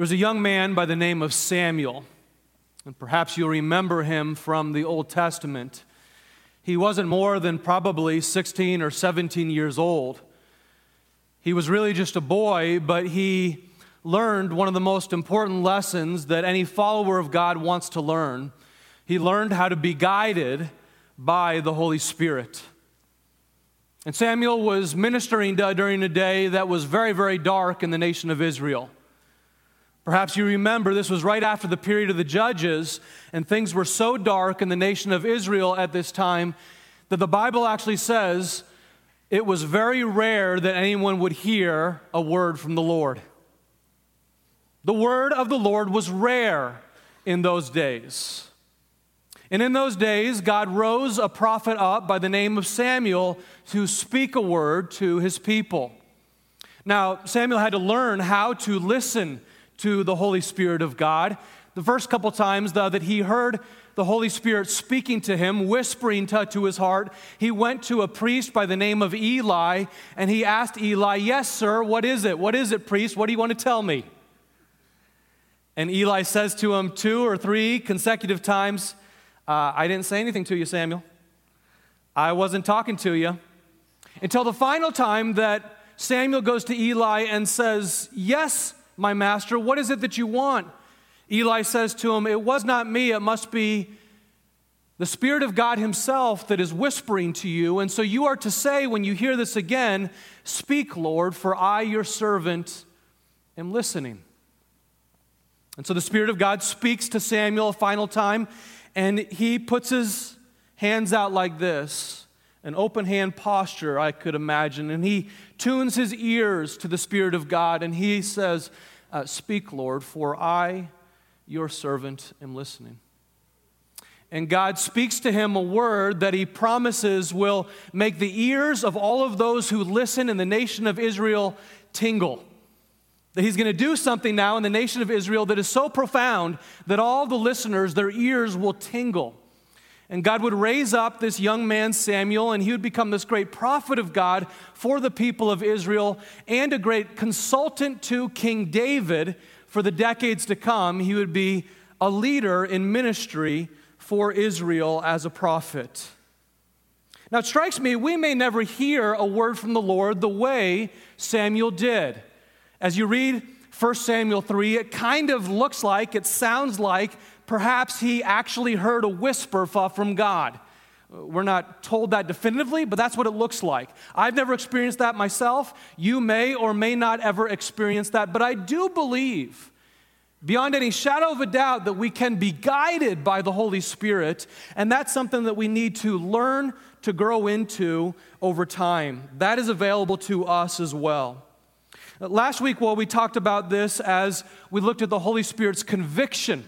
There was a young man by the name of Samuel, and perhaps you'll remember him from the Old Testament. He wasn't more than probably 16 or 17 years old. He was really just a boy, but he learned one of the most important lessons that any follower of God wants to learn. He learned how to be guided by the Holy Spirit. And Samuel was ministering during a day that was very, very dark in the nation of Israel. Perhaps you remember this was right after the period of the judges, and things were so dark in the nation of Israel at this time that the Bible actually says it was very rare that anyone would hear a word from the Lord. The word of the Lord was rare in those days. And in those days, God rose a prophet up by the name of Samuel to speak a word to his people. Now, Samuel had to learn how to listen to the Holy Spirit of God. The first couple times though, that he heard the Holy Spirit speaking to him, whispering to, to his heart, he went to a priest by the name of Eli and he asked Eli, Yes, sir, what is it? What is it, priest? What do you want to tell me? And Eli says to him two or three consecutive times, uh, I didn't say anything to you, Samuel. I wasn't talking to you. Until the final time that Samuel goes to Eli and says, Yes, my master, what is it that you want? Eli says to him, It was not me, it must be the Spirit of God Himself that is whispering to you. And so you are to say, when you hear this again, Speak, Lord, for I, your servant, am listening. And so the Spirit of God speaks to Samuel a final time, and he puts his hands out like this an open hand posture, I could imagine. And he tunes his ears to the Spirit of God, and he says, uh, Speak, Lord, for I, your servant, am listening. And God speaks to him a word that he promises will make the ears of all of those who listen in the nation of Israel tingle. That he's going to do something now in the nation of Israel that is so profound that all the listeners, their ears will tingle. And God would raise up this young man, Samuel, and he would become this great prophet of God for the people of Israel and a great consultant to King David for the decades to come. He would be a leader in ministry for Israel as a prophet. Now, it strikes me we may never hear a word from the Lord the way Samuel did. As you read 1 Samuel 3, it kind of looks like, it sounds like, perhaps he actually heard a whisper from God. We're not told that definitively, but that's what it looks like. I've never experienced that myself. You may or may not ever experience that, but I do believe, beyond any shadow of a doubt, that we can be guided by the Holy Spirit, and that's something that we need to learn to grow into over time. That is available to us as well. Last week, well, we talked about this as we looked at the Holy Spirit's conviction.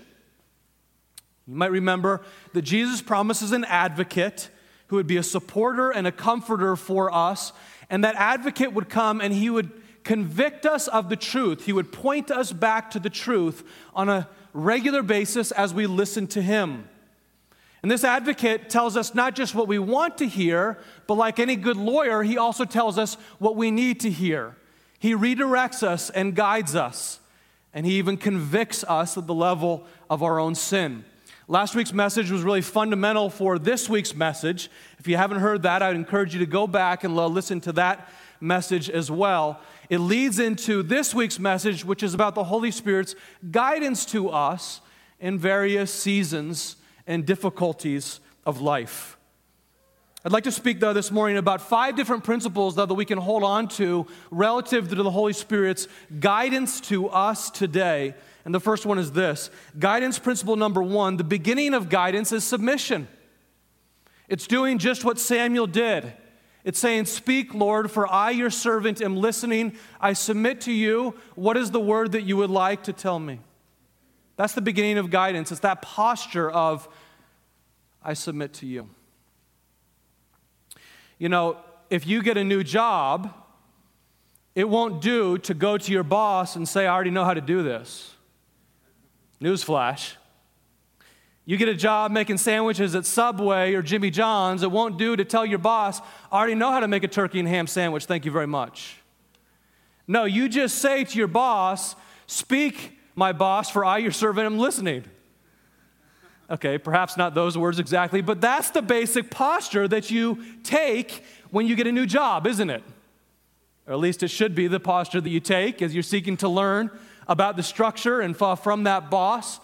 You might remember that Jesus promises an advocate who would be a supporter and a comforter for us, and that advocate would come and he would convict us of the truth. He would point us back to the truth on a regular basis as we listen to him. And this advocate tells us not just what we want to hear, but like any good lawyer, he also tells us what we need to hear. He redirects us and guides us, and He even convicts us at the level of our own sin. Last week's message was really fundamental for this week's message. If you haven't heard that, I'd encourage you to go back and uh, listen to that message as well. It leads into this week's message, which is about the Holy Spirit's guidance to us in various seasons and difficulties of life. I'd like to speak, though, this morning about five different principles, though, that we can hold on to relative to the Holy Spirit's guidance to us today. And the first one is this guidance principle number one the beginning of guidance is submission. It's doing just what Samuel did. It's saying, Speak, Lord, for I, your servant, am listening. I submit to you. What is the word that you would like to tell me? That's the beginning of guidance. It's that posture of, I submit to you. You know, if you get a new job, it won't do to go to your boss and say, I already know how to do this. Newsflash. You get a job making sandwiches at Subway or Jimmy John's, it won't do to tell your boss, I already know how to make a turkey and ham sandwich, thank you very much. No, you just say to your boss, speak my boss, for I, your servant, am listening. Okay, perhaps not those words exactly, but that's the basic posture that you take when you get a new job, isn't it? Or at least it should be the posture that you take as you're seeking to learn about the structure and from that boss.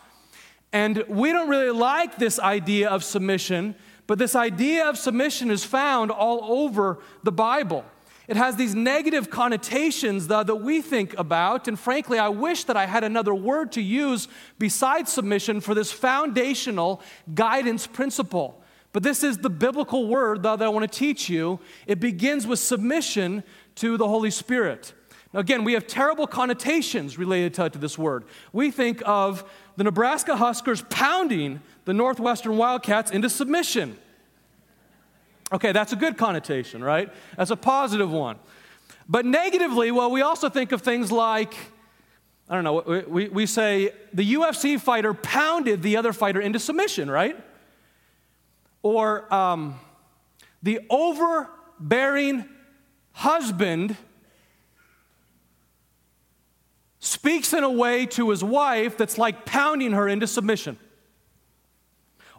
And we don't really like this idea of submission, but this idea of submission is found all over the Bible. It has these negative connotations that, that we think about, and frankly, I wish that I had another word to use besides submission for this foundational guidance principle. But this is the biblical word that I want to teach you. It begins with submission to the Holy Spirit. Now, again, we have terrible connotations related to, to, this word. We think of the Nebraska Huskers pounding the Northwestern Wildcats into submission. Okay, that's a good connotation, right? That's a positive one. But negatively, well, we also think of things like, I don't know, we, we say the UFC fighter pounded the other fighter into submission, right? Or um, the overbearing husband speaks in a way to his wife that's like pounding her into submission.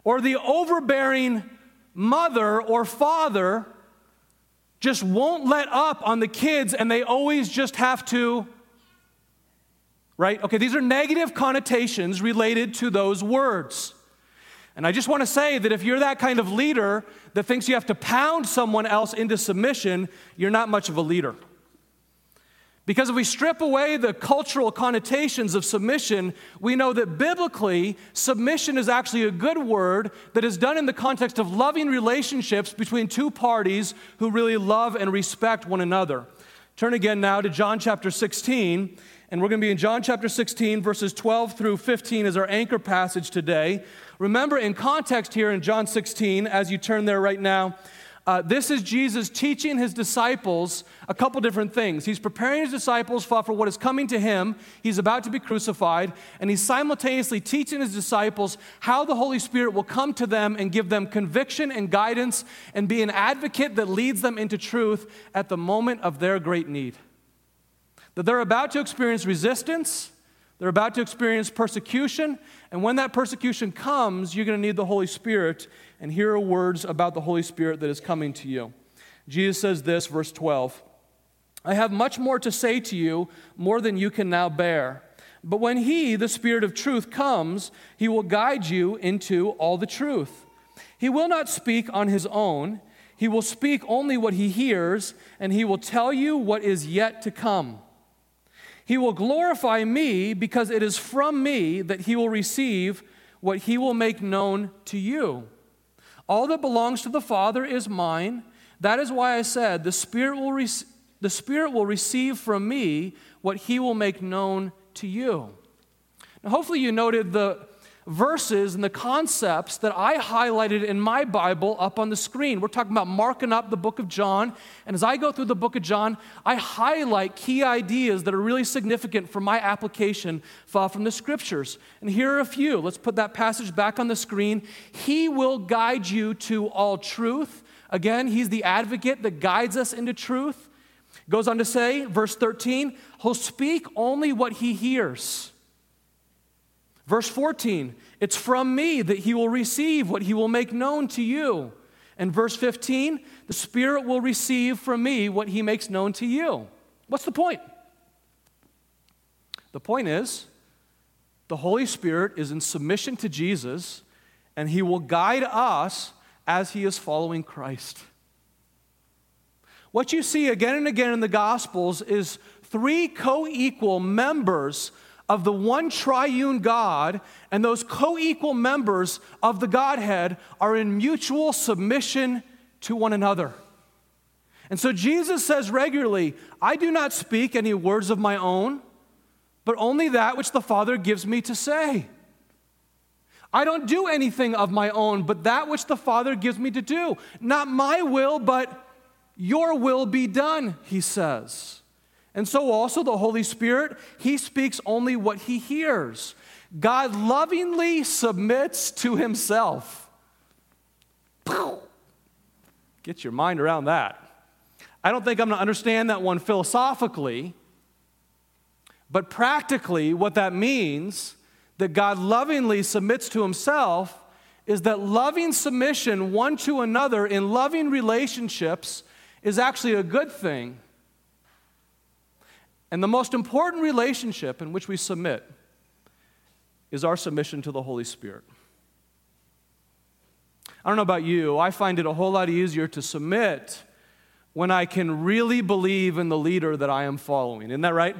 Or the overbearing mother or father just won't let up on the kids and they always just have to, right? Okay, these are negative connotations related to those words. And I just want to say that if you're that kind of leader that thinks you have to pound someone else into submission, you're not much of a leader. Because if we strip away the cultural connotations of submission, we know that biblically, submission is actually a good word that is done in the context of loving relationships between two parties who really love and respect one another. Turn again now to John chapter 16, and we're going to be in John chapter 16, verses 12 through 15 as our anchor passage today. Remember, in context here in John 16, as you turn there right now, uh, this is Jesus teaching his disciples a couple different things. He's preparing his disciples for, for what is coming to him. He's about to be crucified, and he's simultaneously teaching his disciples how the Holy Spirit will come to them and give them conviction and guidance and be an advocate that leads them into truth at the moment of their great need. That they're about to experience resistance, they're about to experience persecution, and when that persecution comes, you're going to need the Holy Spirit. And here are words about the Holy Spirit that is coming to you. Jesus says this, verse 12 I have much more to say to you, more than you can now bear. But when He, the Spirit of truth, comes, He will guide you into all the truth. He will not speak on His own, He will speak only what He hears, and He will tell you what is yet to come. He will glorify me because it is from me that he will receive what he will make known to you. All that belongs to the Father is mine. That is why I said, the Spirit will, re- the Spirit will receive from me what he will make known to you. Now, hopefully, you noted the verses and the concepts that I highlighted in my Bible up on the screen. We're talking about marking up the book of John. And as I go through the book of John, I highlight key ideas that are really significant for my application from the scriptures. And here are a few. Let's put that passage back on the screen. He will guide you to all truth. Again, he's the advocate that guides us into truth. Goes on to say, verse 13, he'll speak only what he hears. Verse 14, it's from me that he will receive what he will make known to you. And verse 15, the Spirit will receive from me what he makes known to you. What's the point? The point is, the Holy Spirit is in submission to Jesus, and he will guide us as he is following Christ. What you see again and again in the Gospels is three co equal members of the one triune God, and those co equal members of the Godhead are in mutual submission to one another. And so Jesus says regularly, I do not speak any words of my own, but only that which the Father gives me to say. I don't do anything of my own, but that which the Father gives me to do. Not my will, but your will be done, he says. And so, also, the Holy Spirit, He speaks only what He hears. God lovingly submits to Himself. Get your mind around that. I don't think I'm going to understand that one philosophically, But practically, what that means that God lovingly submits to himself is that loving submission one to another in loving relationships is actually a good thing. And the most important relationship in which we submit is our submission to the Holy Spirit. I don't know about you, I find it a whole lot easier to submit when I can really believe in the leader that I am following. Isn't that right?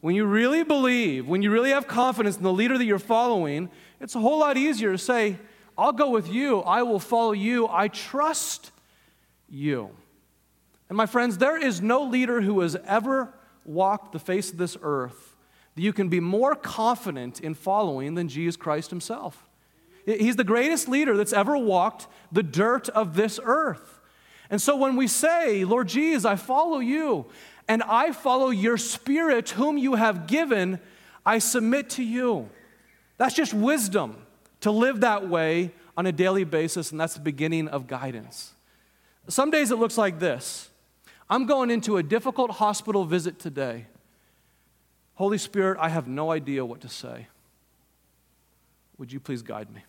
When you really believe, when you really have confidence in the leader that you're following, it's a whole lot easier to say, I'll go with you, I will follow you, I trust you. And my friends, there is no leader who has ever walked the face of this earth that you can be more confident in following than Jesus Christ himself. He's the greatest leader that's ever walked the dirt of this earth. And so when we say, Lord Jesus, I follow you, and I follow your spirit, whom you have given, I submit to you. That's just wisdom to live that way on a daily basis, and that's the beginning of guidance. Some days it looks like this I'm going into a difficult hospital visit today. Holy Spirit, I have no idea what to say. Would you please guide me?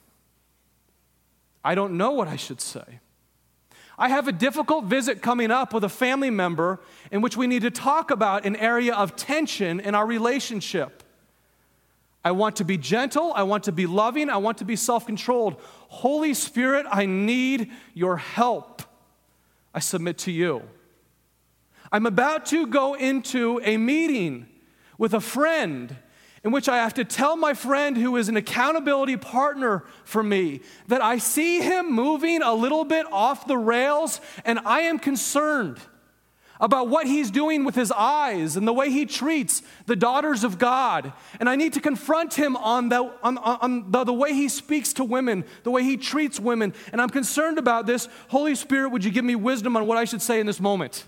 I don't know what I should say. I have a difficult visit coming up with a family member in which we need to talk about an area of tension in our relationship. I want to be gentle. I want to be loving. I want to be self controlled. Holy Spirit, I need your help. I submit to you. I'm about to go into a meeting with a friend in which I have to tell my friend who is an accountability partner for me that I see him moving a little bit off the rails and I am concerned about what he's doing with his eyes and the way he treats the daughters of God. And I need to confront him on, the, on, on the, the way he speaks to women, the way he treats women. And I'm concerned about this. Holy Spirit, would you give me wisdom on what I should say in this moment?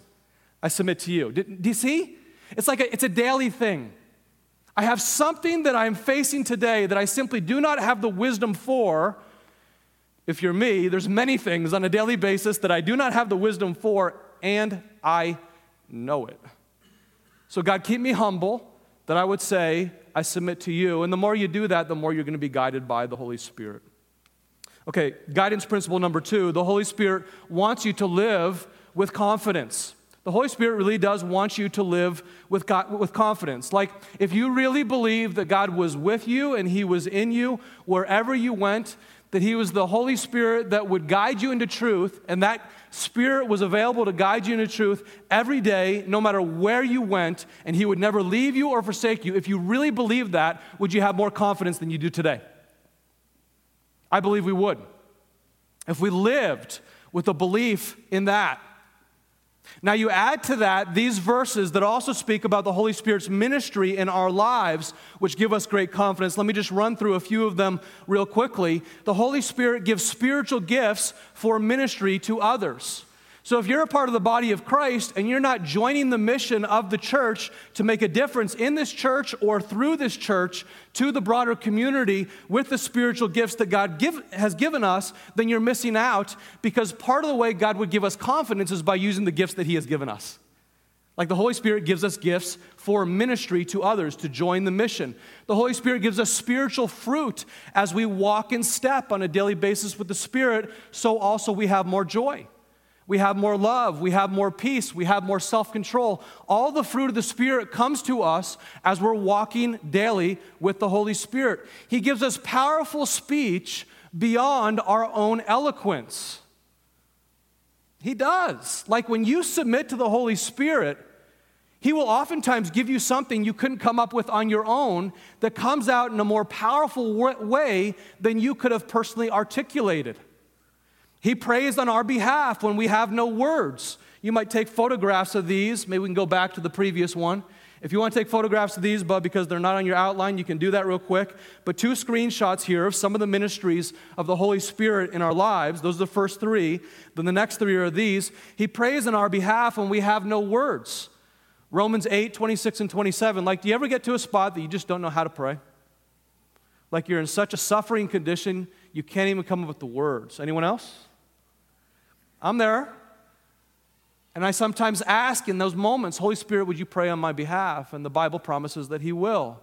I submit to you. Do, do you see? It's like a, it's a daily thing. I have something that I'm facing today that I simply do not have the wisdom for. If you're me, there's many things on a daily basis that I do not have the wisdom for, and I know it. So, God, keep me humble that I would say, I submit to you. And the more you do that, the more you're going to be guided by the Holy Spirit. Okay, guidance principle number two the Holy Spirit wants you to live with confidence. The Holy Spirit really does want you to live with, God, with confidence. Like, if you really believe that God was with you and He was in you wherever you went, that He was the Holy Spirit that would guide you into truth, and that Spirit was available to guide you into truth every day, no matter where you went, and He would never leave you or forsake you. If you really believe that, would you have more confidence than you do today? I believe we would. If we lived with a belief in that, now, you add to that these verses that also speak about the Holy Spirit's ministry in our lives, which give us great confidence. Let me just run through a few of them real quickly. The Holy Spirit gives spiritual gifts for ministry to others. So, if you're a part of the body of Christ and you're not joining the mission of the church to make a difference in this church or through this church to the broader community with the spiritual gifts that God give, has given us, then you're missing out because part of the way God would give us confidence is by using the gifts that He has given us. Like the Holy Spirit gives us gifts for ministry to others to join the mission. The Holy Spirit gives us spiritual fruit as we walk in step on a daily basis with the Spirit, so also we have more joy. We have more love. We have more peace. We have more self control. All the fruit of the Spirit comes to us as we're walking daily with the Holy Spirit. He gives us powerful speech beyond our own eloquence. He does. Like when you submit to the Holy Spirit, He will oftentimes give you something you couldn't come up with on your own that comes out in a more powerful way than you could have personally articulated. He prays on our behalf when we have no words. You might take photographs of these. Maybe we can go back to the previous one. If you want to take photographs of these, but because they're not on your outline, you can do that real quick. But two screenshots here of some of the ministries of the Holy Spirit in our lives. Those are the first three. Then the next three are these. He prays on our behalf when we have no words. Romans 8, 26 and 27. Like, do you ever get to a spot that you just don't know how to pray? Like you're in such a suffering condition, you can't even come up with the words. Anyone else? I'm there. And I sometimes ask in those moments, Holy Spirit, would you pray on my behalf? And the Bible promises that He will.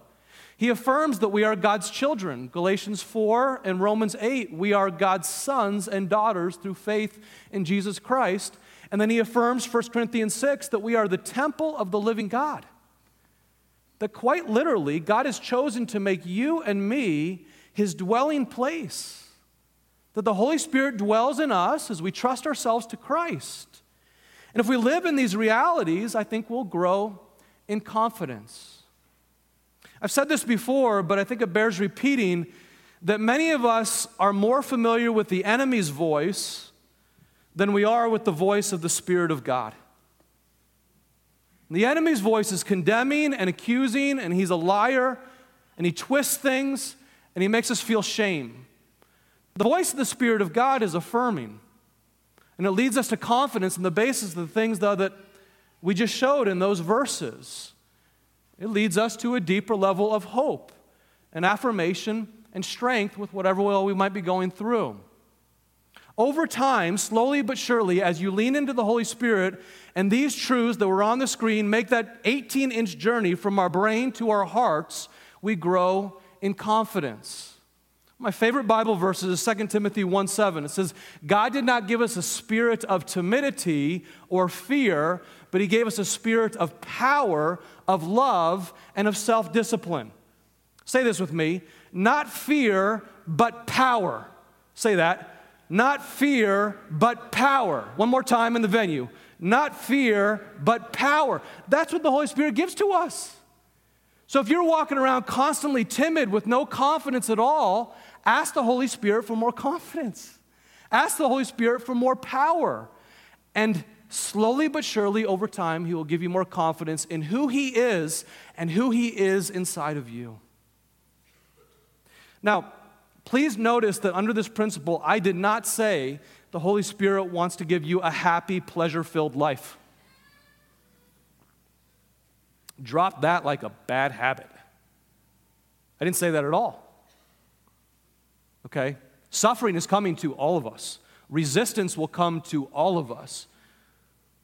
He affirms that we are God's children. Galatians 4 and Romans 8, we are God's sons and daughters through faith in Jesus Christ. And then he affirms 1 Corinthians 6 that we are the temple of the living God. That quite literally, God has chosen to make you and me his dwelling place. That the Holy Spirit dwells in us as we trust ourselves to Christ. And if we live in these realities, I think we'll grow in confidence. I've said this before, but I think it bears repeating that many of us are more familiar with the enemy's voice than we are with the voice of the Spirit of God. The enemy's voice is condemning and accusing, and he's a liar, and he twists things, and he makes us feel shame. The voice of the Spirit of God is affirming, and it leads us to confidence in the basis of the things, though, that we just showed in those verses. It leads us to a deeper level of hope and affirmation and strength with whatever we might be going through. Over time, slowly but surely, as you lean into the Holy Spirit and these truths that were on the screen make that 18 inch journey from our brain to our hearts, we grow in confidence. My favorite Bible verse is 2 Timothy 1 7. It says, God did not give us a spirit of timidity or fear, but He gave us a spirit of power, of love, and of self discipline. Say this with me not fear, but power. Say that. Not fear, but power. One more time in the venue. Not fear, but power. That's what the Holy Spirit gives to us. So if you're walking around constantly timid with no confidence at all, ask the Holy Spirit for more confidence. Ask the Holy Spirit for more power. And slowly but surely, over time, He will give you more confidence in who He is and who He is inside of you. Now, please notice that under this principle, I did not say the Holy Spirit wants to give you a happy, pleasure filled life. Drop that like a bad habit. I didn't say that at all. Okay? Suffering is coming to all of us, resistance will come to all of us.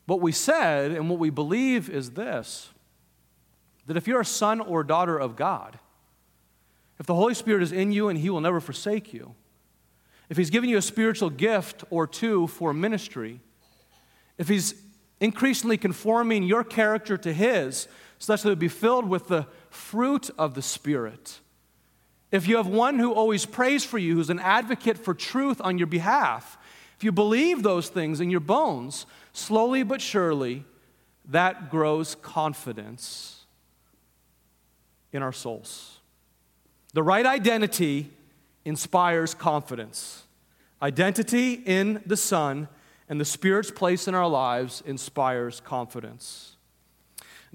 What we said and what we believe is this that if you're a son or daughter of God, if the Holy Spirit is in you and He will never forsake you, if He's given you a spiritual gift or two for ministry, if He's increasingly conforming your character to His, such that it would be filled with the fruit of the Spirit, if you have one who always prays for you, who's an advocate for truth on your behalf, if you believe those things in your bones, slowly but surely, that grows confidence in our souls. The right identity inspires confidence. Identity in the Son and the Spirit's place in our lives inspires confidence.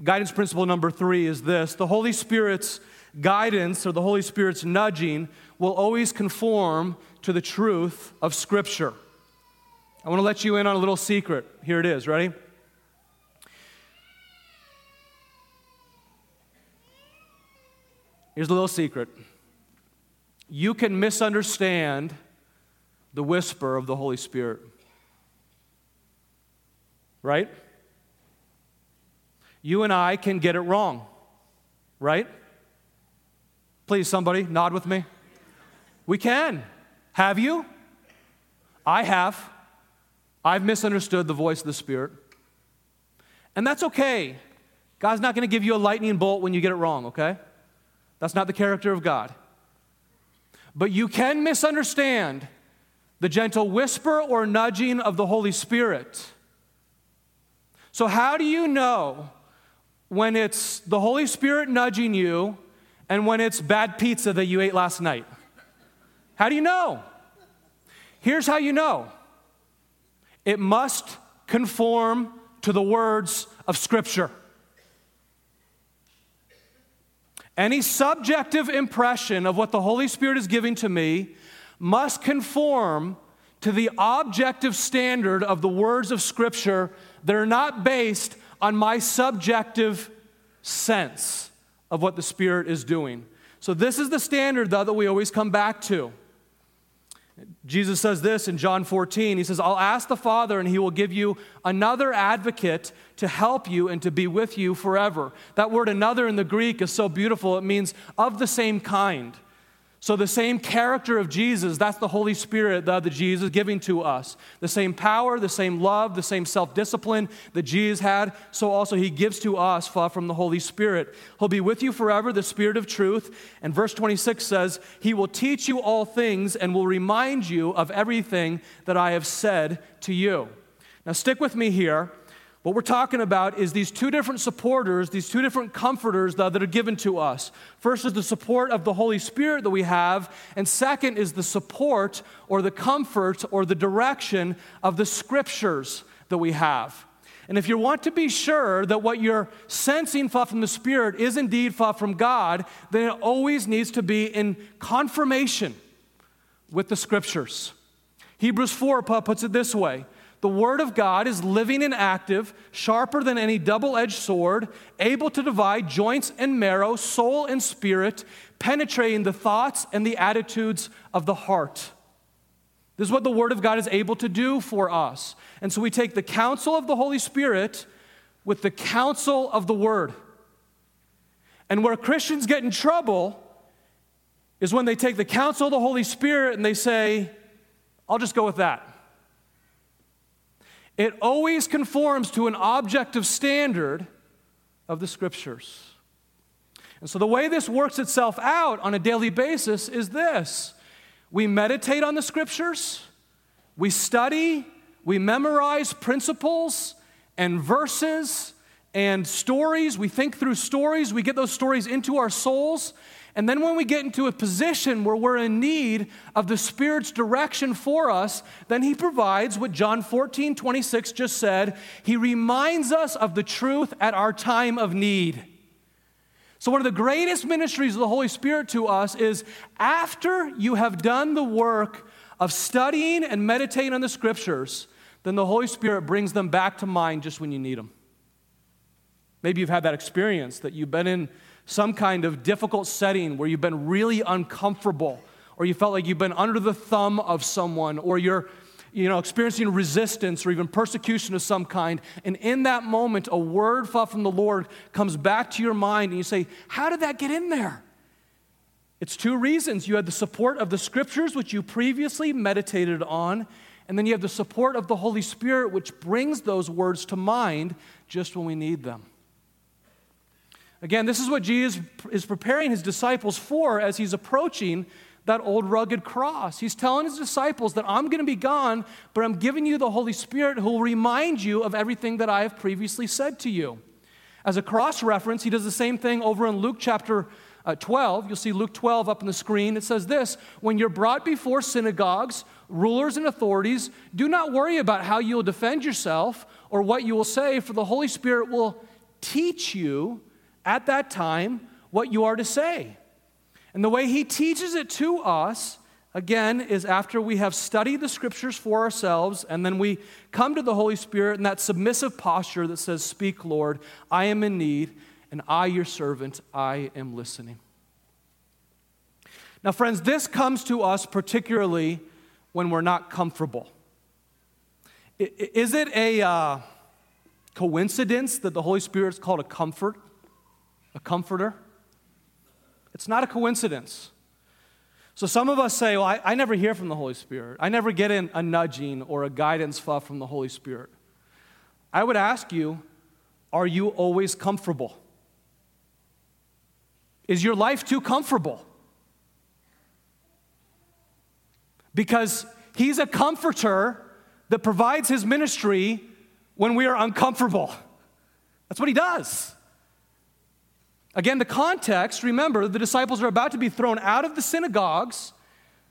Guidance principle number three is this the Holy Spirit's guidance or the Holy Spirit's nudging will always conform to the truth of Scripture. I want to let you in on a little secret. Here it is. Ready? Here's a little secret. You can misunderstand the whisper of the Holy Spirit. Right? You and I can get it wrong. Right? Please, somebody, nod with me. We can. Have you? I have. I've misunderstood the voice of the Spirit. And that's okay. God's not going to give you a lightning bolt when you get it wrong, okay? That's not the character of God. But you can misunderstand the gentle whisper or nudging of the Holy Spirit. So, how do you know when it's the Holy Spirit nudging you and when it's bad pizza that you ate last night? How do you know? Here's how you know it must conform to the words of Scripture. Any subjective impression of what the Holy Spirit is giving to me must conform to the objective standard of the words of Scripture that are not based on my subjective sense of what the Spirit is doing. So, this is the standard, though, that we always come back to. Jesus says this in John 14. He says, I'll ask the Father, and he will give you another advocate to help you and to be with you forever. That word another in the Greek is so beautiful. It means of the same kind. So, the same character of Jesus, that's the Holy Spirit that the Jesus giving to us. The same power, the same love, the same self discipline that Jesus had, so also he gives to us from the Holy Spirit. He'll be with you forever, the Spirit of truth. And verse 26 says, He will teach you all things and will remind you of everything that I have said to you. Now, stick with me here. What we're talking about is these two different supporters, these two different comforters that, that, are given to us. First is the support of the Holy Spirit that we have, and second is the support or the comfort or the direction of the scriptures that we have. And if you want to be sure that what you're sensing from the Spirit is indeed from God, then it always needs to be in confirmation with the scriptures. Hebrews 4 puts it this way the Word of God is living and active, sharper than any double edged sword, able to divide joints and marrow, soul and spirit, penetrating the thoughts and the attitudes of the heart. This is what the Word of God is able to do for us. And so we take the counsel of the Holy Spirit with the counsel of the Word. And where Christians get in trouble is when they take the counsel of the Holy Spirit and they say, I'll just go with that. It always conforms to an objective standard of the scriptures. And so the way this works itself out on a daily basis is this we meditate on the scriptures, we study, we memorize principles and verses and stories. We think through stories, we get those stories into our souls, and then when we get into a position where we're in need of the Spirit's direction for us, then He provides what John 14, 26 just said. He reminds us of the truth at our time of need. So, one of the greatest ministries of the Holy Spirit to us is after you have done the work of studying and meditating on the Scriptures, then the Holy Spirit brings them back to mind just when you need them. Maybe you've had that experience that you've been in some kind of difficult setting where you've been really uncomfortable, or you felt like you've been under the thumb of someone, or you're you know, experiencing resistance or even persecution of some kind. And in that moment, a word from the Lord comes back to your mind, and you say, How did that get in there? It's two reasons. You had the support of the scriptures, which you previously meditated on, and then you have the support of the Holy Spirit, which brings those words to mind just when we need them. Again, this is what Jesus is preparing his disciples for as he's approaching that old rugged cross. He's telling his disciples that I'm going to be gone, but I'm giving you the Holy Spirit who will remind you of everything that I have previously said to you. As a cross reference, he does the same thing over in Luke chapter uh, 12. You'll see Luke 12 up on the screen. It says this When you're brought before synagogues, rulers, and authorities, do not worry about how you'll defend yourself or what you will say, for the Holy Spirit will teach you at that time what you are to say. And the way he teaches it to us, again, is after we have studied the scriptures for ourselves, and then we come to the Holy Spirit in that submissive posture that says, Speak, Lord, I am in need, and I, your servant, I am listening. Now, friends, this comes to us particularly when we're not comfortable. Is it a uh, coincidence that the Holy Spirit is called a comfort? A comforter. It's not a coincidence. So some of us say, Well, I, I never hear from the Holy Spirit. I never get in a nudging or a guidance from the Holy Spirit. I would ask you, are you always comfortable? Is your life too comfortable? Because he's a comforter that provides his ministry when we are uncomfortable. That's what he does. Again, the context remember, the disciples are about to be thrown out of the synagogues.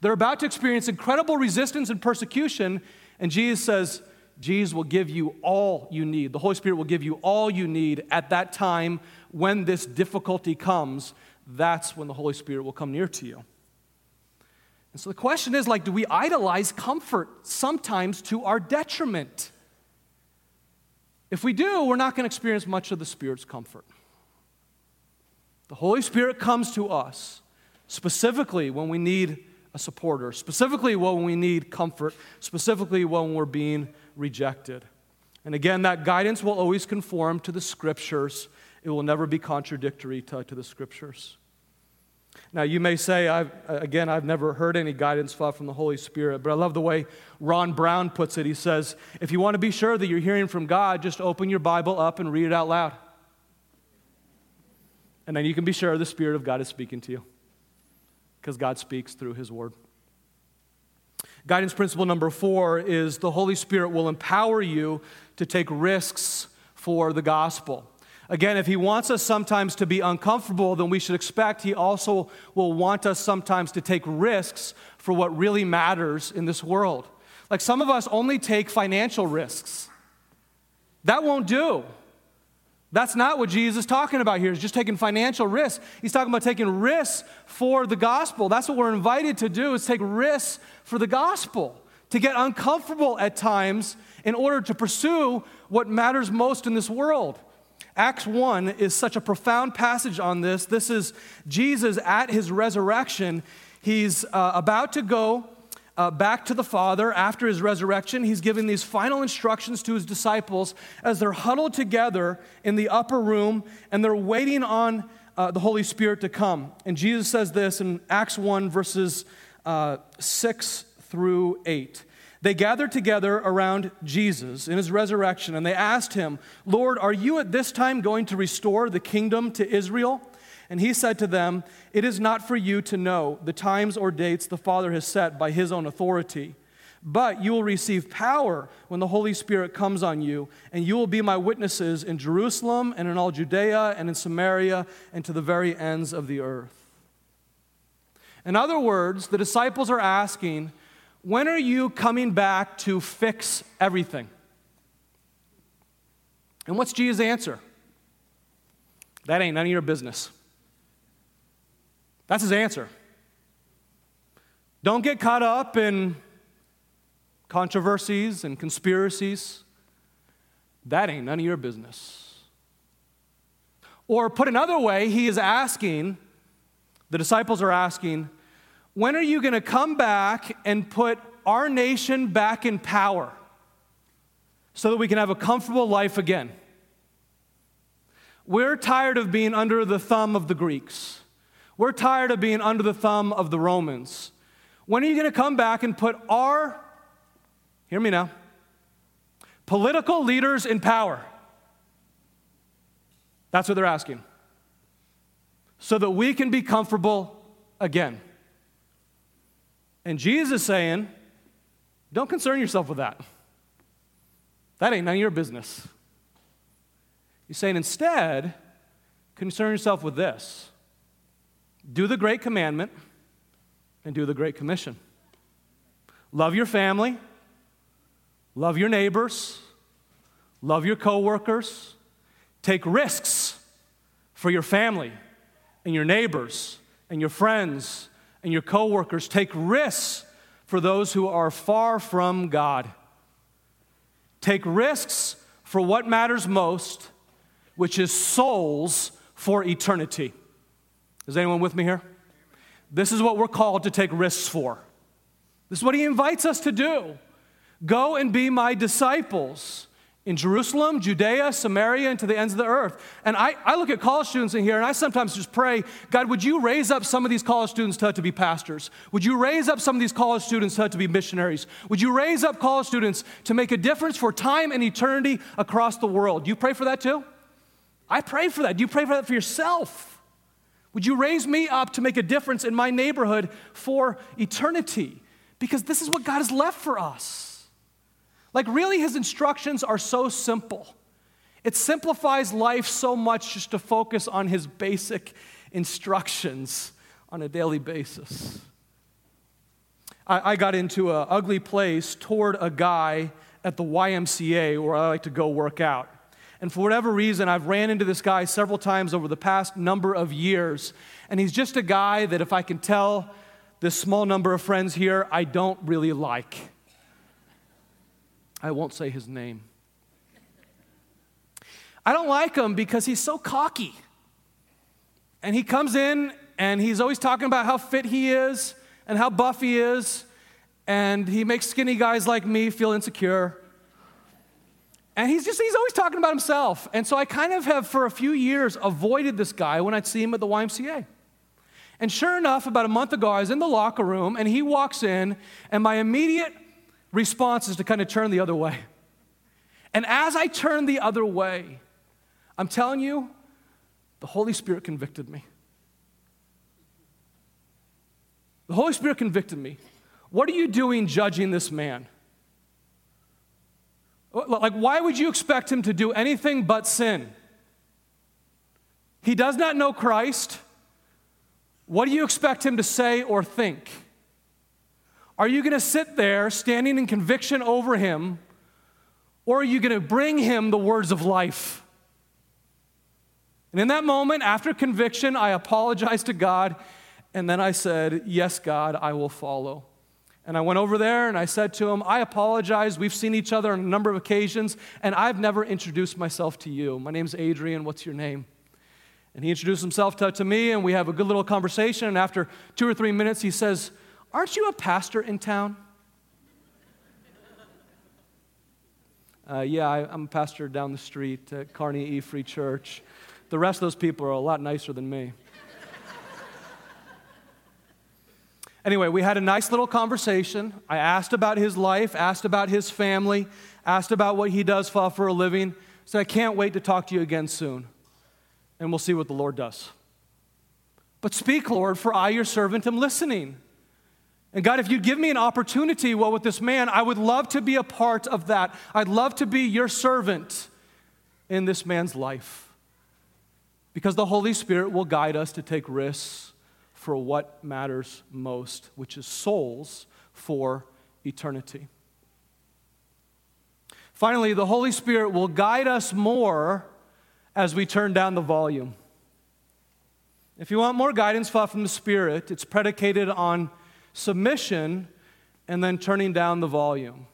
They're about to experience incredible resistance and persecution. And Jesus says, Jesus will give you all you need. The Holy Spirit will give you all you need at that time when this difficulty comes. That's when the Holy Spirit will come near to you. And so the question is like, do we idolize comfort sometimes to our detriment? If we do, we're not going to experience much of the Spirit's comfort. The Holy Spirit comes to us specifically when we need a supporter, specifically when we need comfort, specifically when we're being rejected. And again, that guidance will always conform to the scriptures, it will never be contradictory to, to the scriptures. Now, you may say, I've, again, I've never heard any guidance from the Holy Spirit, but I love the way Ron Brown puts it. He says, if you want to be sure that you're hearing from God, just open your Bible up and read it out loud. And then you can be sure the Spirit of God is speaking to you because God speaks through His Word. Guidance principle number four is the Holy Spirit will empower you to take risks for the gospel. Again, if He wants us sometimes to be uncomfortable, then we should expect He also will want us sometimes to take risks for what really matters in this world. Like some of us only take financial risks. That won't do. That's not what Jesus is talking about here. He's just taking financial risks. He's talking about taking risks for the gospel. That's what we're invited to do is take risks for the gospel, to get uncomfortable at times in order to pursue what matters most in this world. Acts 1 is such a profound passage on this. This is Jesus at his resurrection. He's uh, about to go uh, back to the Father after his resurrection. He's giving these final instructions to his disciples as they're huddled together in the upper room and they're waiting on uh, the Holy Spirit to come. And Jesus says this in Acts 1, verses uh, 6 through 8. They gathered together around Jesus in his resurrection, and they asked him, Lord, are you at this time going to restore the kingdom to Israel? And he said to them, It is not for you to know the times or dates the Father has set by his own authority. But you will receive power when the Holy Spirit comes on you, and you will be my witnesses in Jerusalem and in all Judea and in Samaria and to the very ends of the earth. In other words, the disciples are asking, when are you coming back to fix everything? And what's Jesus' answer? That ain't none of your business. That's his answer. Don't get caught up in controversies and conspiracies. That ain't none of your business. Or put another way, he is asking, the disciples are asking, when are you going to come back and put our nation back in power so that we can have a comfortable life again? We're tired of being under the thumb of the Greeks. We're tired of being under the thumb of the Romans. When are you going to come back and put our, hear me now, political leaders in power? That's what they're asking. So that we can be comfortable again. And Jesus is saying, don't concern yourself with that. That ain't none of your business. He's saying instead, concern yourself with this do the great commandment and do the great commission. Love your family, love your neighbors, love your coworkers, take risks for your family and your neighbors and your friends and your coworkers. Take risks for those who are far from God. Take risks for what matters most, which is souls for eternity. Is anyone with me here? This is what we're called to take risks for. This is what he invites us to do. Go and be my disciples in Jerusalem, Judea, Samaria, and to the ends of the earth. And I, I look at college students in here and I sometimes just pray, God, would you raise up some of these college students to, to be pastors? Would you raise up some of these college students to, to be missionaries? Would you raise up college students to make a difference for time and eternity across the world? Do you pray for that too? I pray for that. Do you pray for that for yourself? Would you raise me up to make a difference in my neighborhood for eternity? Because this is what God has left for us. Like, really, his instructions are so simple. It simplifies life so much just to focus on his basic instructions on a daily basis. I, I got into an ugly place toward a guy at the YMCA where I like to go work out. And for whatever reason, I've ran into this guy several times over the past number of years. And he's just a guy that, if I can tell this small number of friends here, I don't really like. I won't say his name. I don't like him because he's so cocky. And he comes in and he's always talking about how fit he is and how buff he is, and he makes skinny guys like me feel insecure. And he's just, he's always talking about himself. And so I kind of have, for a few years, avoided this guy when I'd see him at the YMCA. And sure enough, about a month ago, I was in the locker room and he walks in, and my immediate response is to kind of turn the other way. And as I turned the other way, I'm telling you, the Holy Spirit convicted me. The Holy Spirit convicted me. What are you doing judging this man? Like, why would you expect him to do anything but sin? He does not know Christ. What do you expect him to say or think? Are you going to sit there standing in conviction over him, or are you going to bring him the words of life? And in that moment, after conviction, I apologized to God, and then I said, Yes, God, I will follow. And I went over there and I said to him, I apologize. We've seen each other on a number of occasions, and I've never introduced myself to you. My name's Adrian. What's your name? And he introduced himself to, to, me, and we have a good little conversation. And after two or three minutes, he says, Aren't you a pastor in town? Uh, yeah, I, am a pastor down the street at Kearney E Free Church. The rest of those people are a lot nicer than me. Anyway, we had a nice little conversation. I asked about his life, asked about his family, asked about what he does for a living. Said, I can't wait to talk to you again soon and we'll see what the Lord does. But speak, Lord, for I, your servant, am listening. And God, if you'd give me an opportunity, well, with this man, I would love to be a part of that. I'd love to be your servant in this man's life. Because the Holy Spirit will guide us to take risks for what matters most, which is souls for eternity. Finally, the Holy Spirit will guide us more as we turn down the volume. If you want more guidance from the Spirit, it's predicated on submission and then turning down the volume.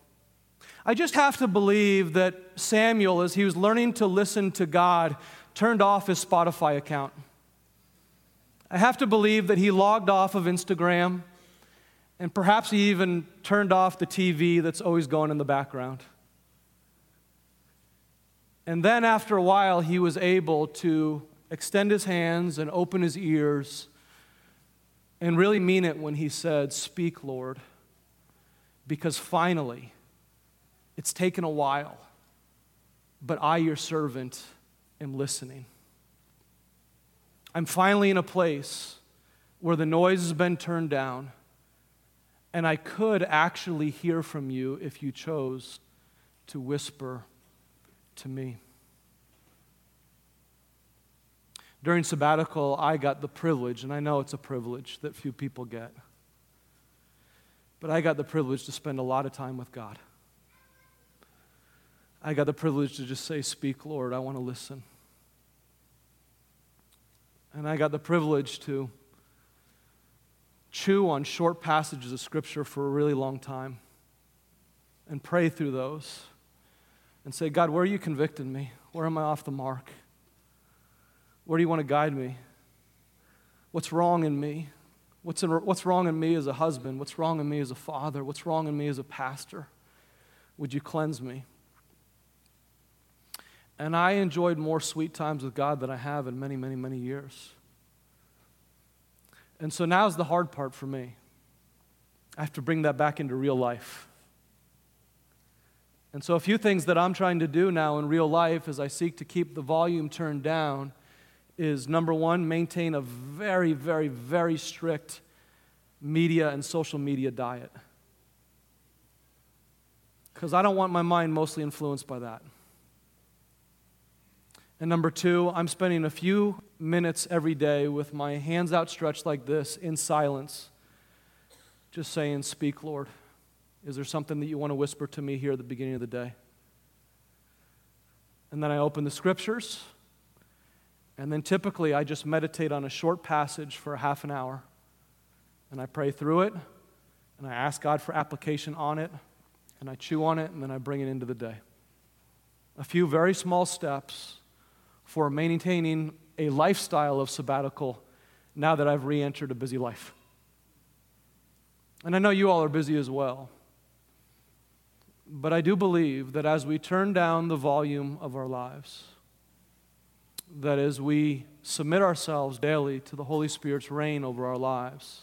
I just have to believe that Samuel, as he was learning to listen to God, turned off his Spotify account. I have to believe that he logged off of Instagram and perhaps he even turned off the TV that's always going in the background. And then after a while, he was able to extend his hands and open his ears and really mean it when he said, Speak, Lord, because finally, it's taken a while, but I, your servant, am listening. I'm finally in a place where the noise has been turned down, and I could actually hear from you if you chose to whisper to me. During sabbatical, I got the privilege, and I know it's a privilege that few people get, but I got the privilege to spend a lot of time with God. I got the privilege to just say, Speak, Lord, I want to listen. And I got the privilege to chew on short passages of Scripture for a really long time and pray through those and say, God, where are you convicting me? Where am I off the mark? Where do you want to guide me? What's wrong in me? What's, in, what's wrong in me as a husband? What's wrong in me as a father? What's wrong in me as a pastor? Would you cleanse me? And I enjoyed more sweet times with God than I have in many, many, many years. And so now's the hard part for me. I have to bring that back into real life. And so, a few things that I'm trying to do now in real life as I seek to keep the volume turned down is number one, maintain a very, very, very strict media and social media diet. Because I don't want my mind mostly influenced by that. And number two, I'm spending a few minutes every day with my hands outstretched like this in silence, just saying, Speak, Lord. Is there something that you want to whisper to me here at the beginning of the day? And then I open the scriptures. And then typically I just meditate on a short passage for a half an hour. And I pray through it. And I ask God for application on it. And I chew on it. And then I bring it into the day. A few very small steps for maintaining a lifestyle of sabbatical now that I've re entered a busy life. And I know you all are busy as well. But I do believe that as we turn down the volume of our lives, that as we submit ourselves daily to the Holy Spirit's reign over our lives,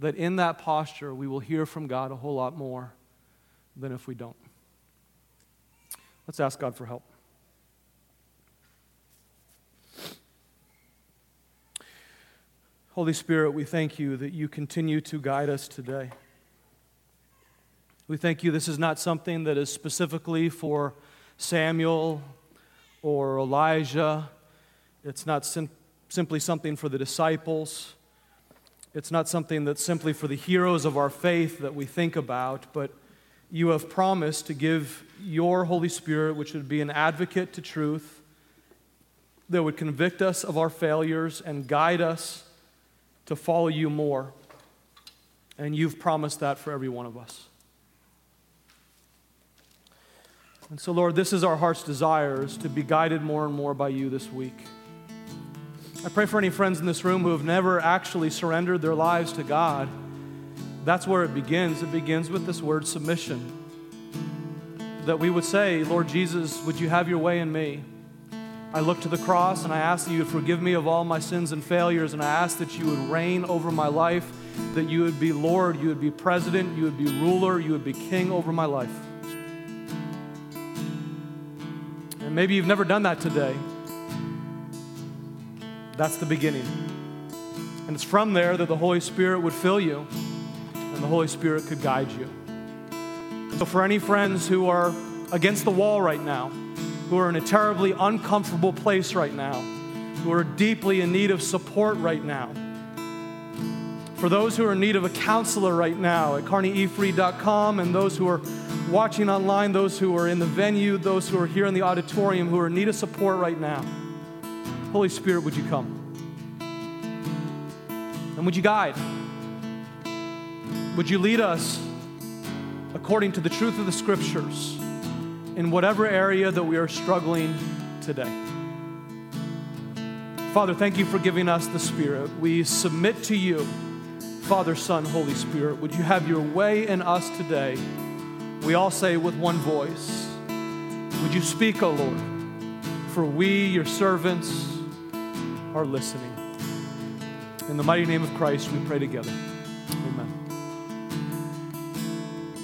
that in that posture we will hear from God a whole lot more than if we don't. Let's ask God for help. Holy Spirit, we thank you that you continue to guide us today. We thank you this is not something that is specifically for Samuel or Elijah. It's not sim- simply something for the disciples. It's not something that's simply for the heroes of our faith that we think about, but you have promised to give your Holy Spirit, which would be an advocate to truth, that would convict us of our failures and guide us to follow you more. And you've promised that for every one of us. And so, Lord, this is our heart's desires to be guided more and more by you this week. I pray for any friends in this room who have never actually surrendered their lives to God. That's where it begins. It begins with this word submission. That we would say, Lord Jesus, would you have your way in me? I look to the cross and I ask that you would forgive me of all my sins and failures, and I ask that you would reign over my life, that you would be Lord, you would be president, you would be ruler, you would be king over my life. And maybe you've never done that today. That's the beginning. And it's from there that the Holy Spirit would fill you and the Holy Spirit could guide you. So, for any friends who are against the wall right now, who are in a terribly uncomfortable place right now, who are deeply in need of support right now, for those who are in need of a counselor right now at kearneyefree.com and those who are watching online, those who are in the venue, those who are here in the auditorium who are in need of support right now, Holy Spirit, would you come? And would you guide? Would you lead us according to the truth of the scriptures in whatever area that we are struggling today? Father, thank you for giving us the Spirit. We submit to you, Father, Son, Holy Spirit. Would you have your way in us today? We all say with one voice, Would you speak, O Lord? For we, your servants, are listening. In the mighty name of Christ, we pray together.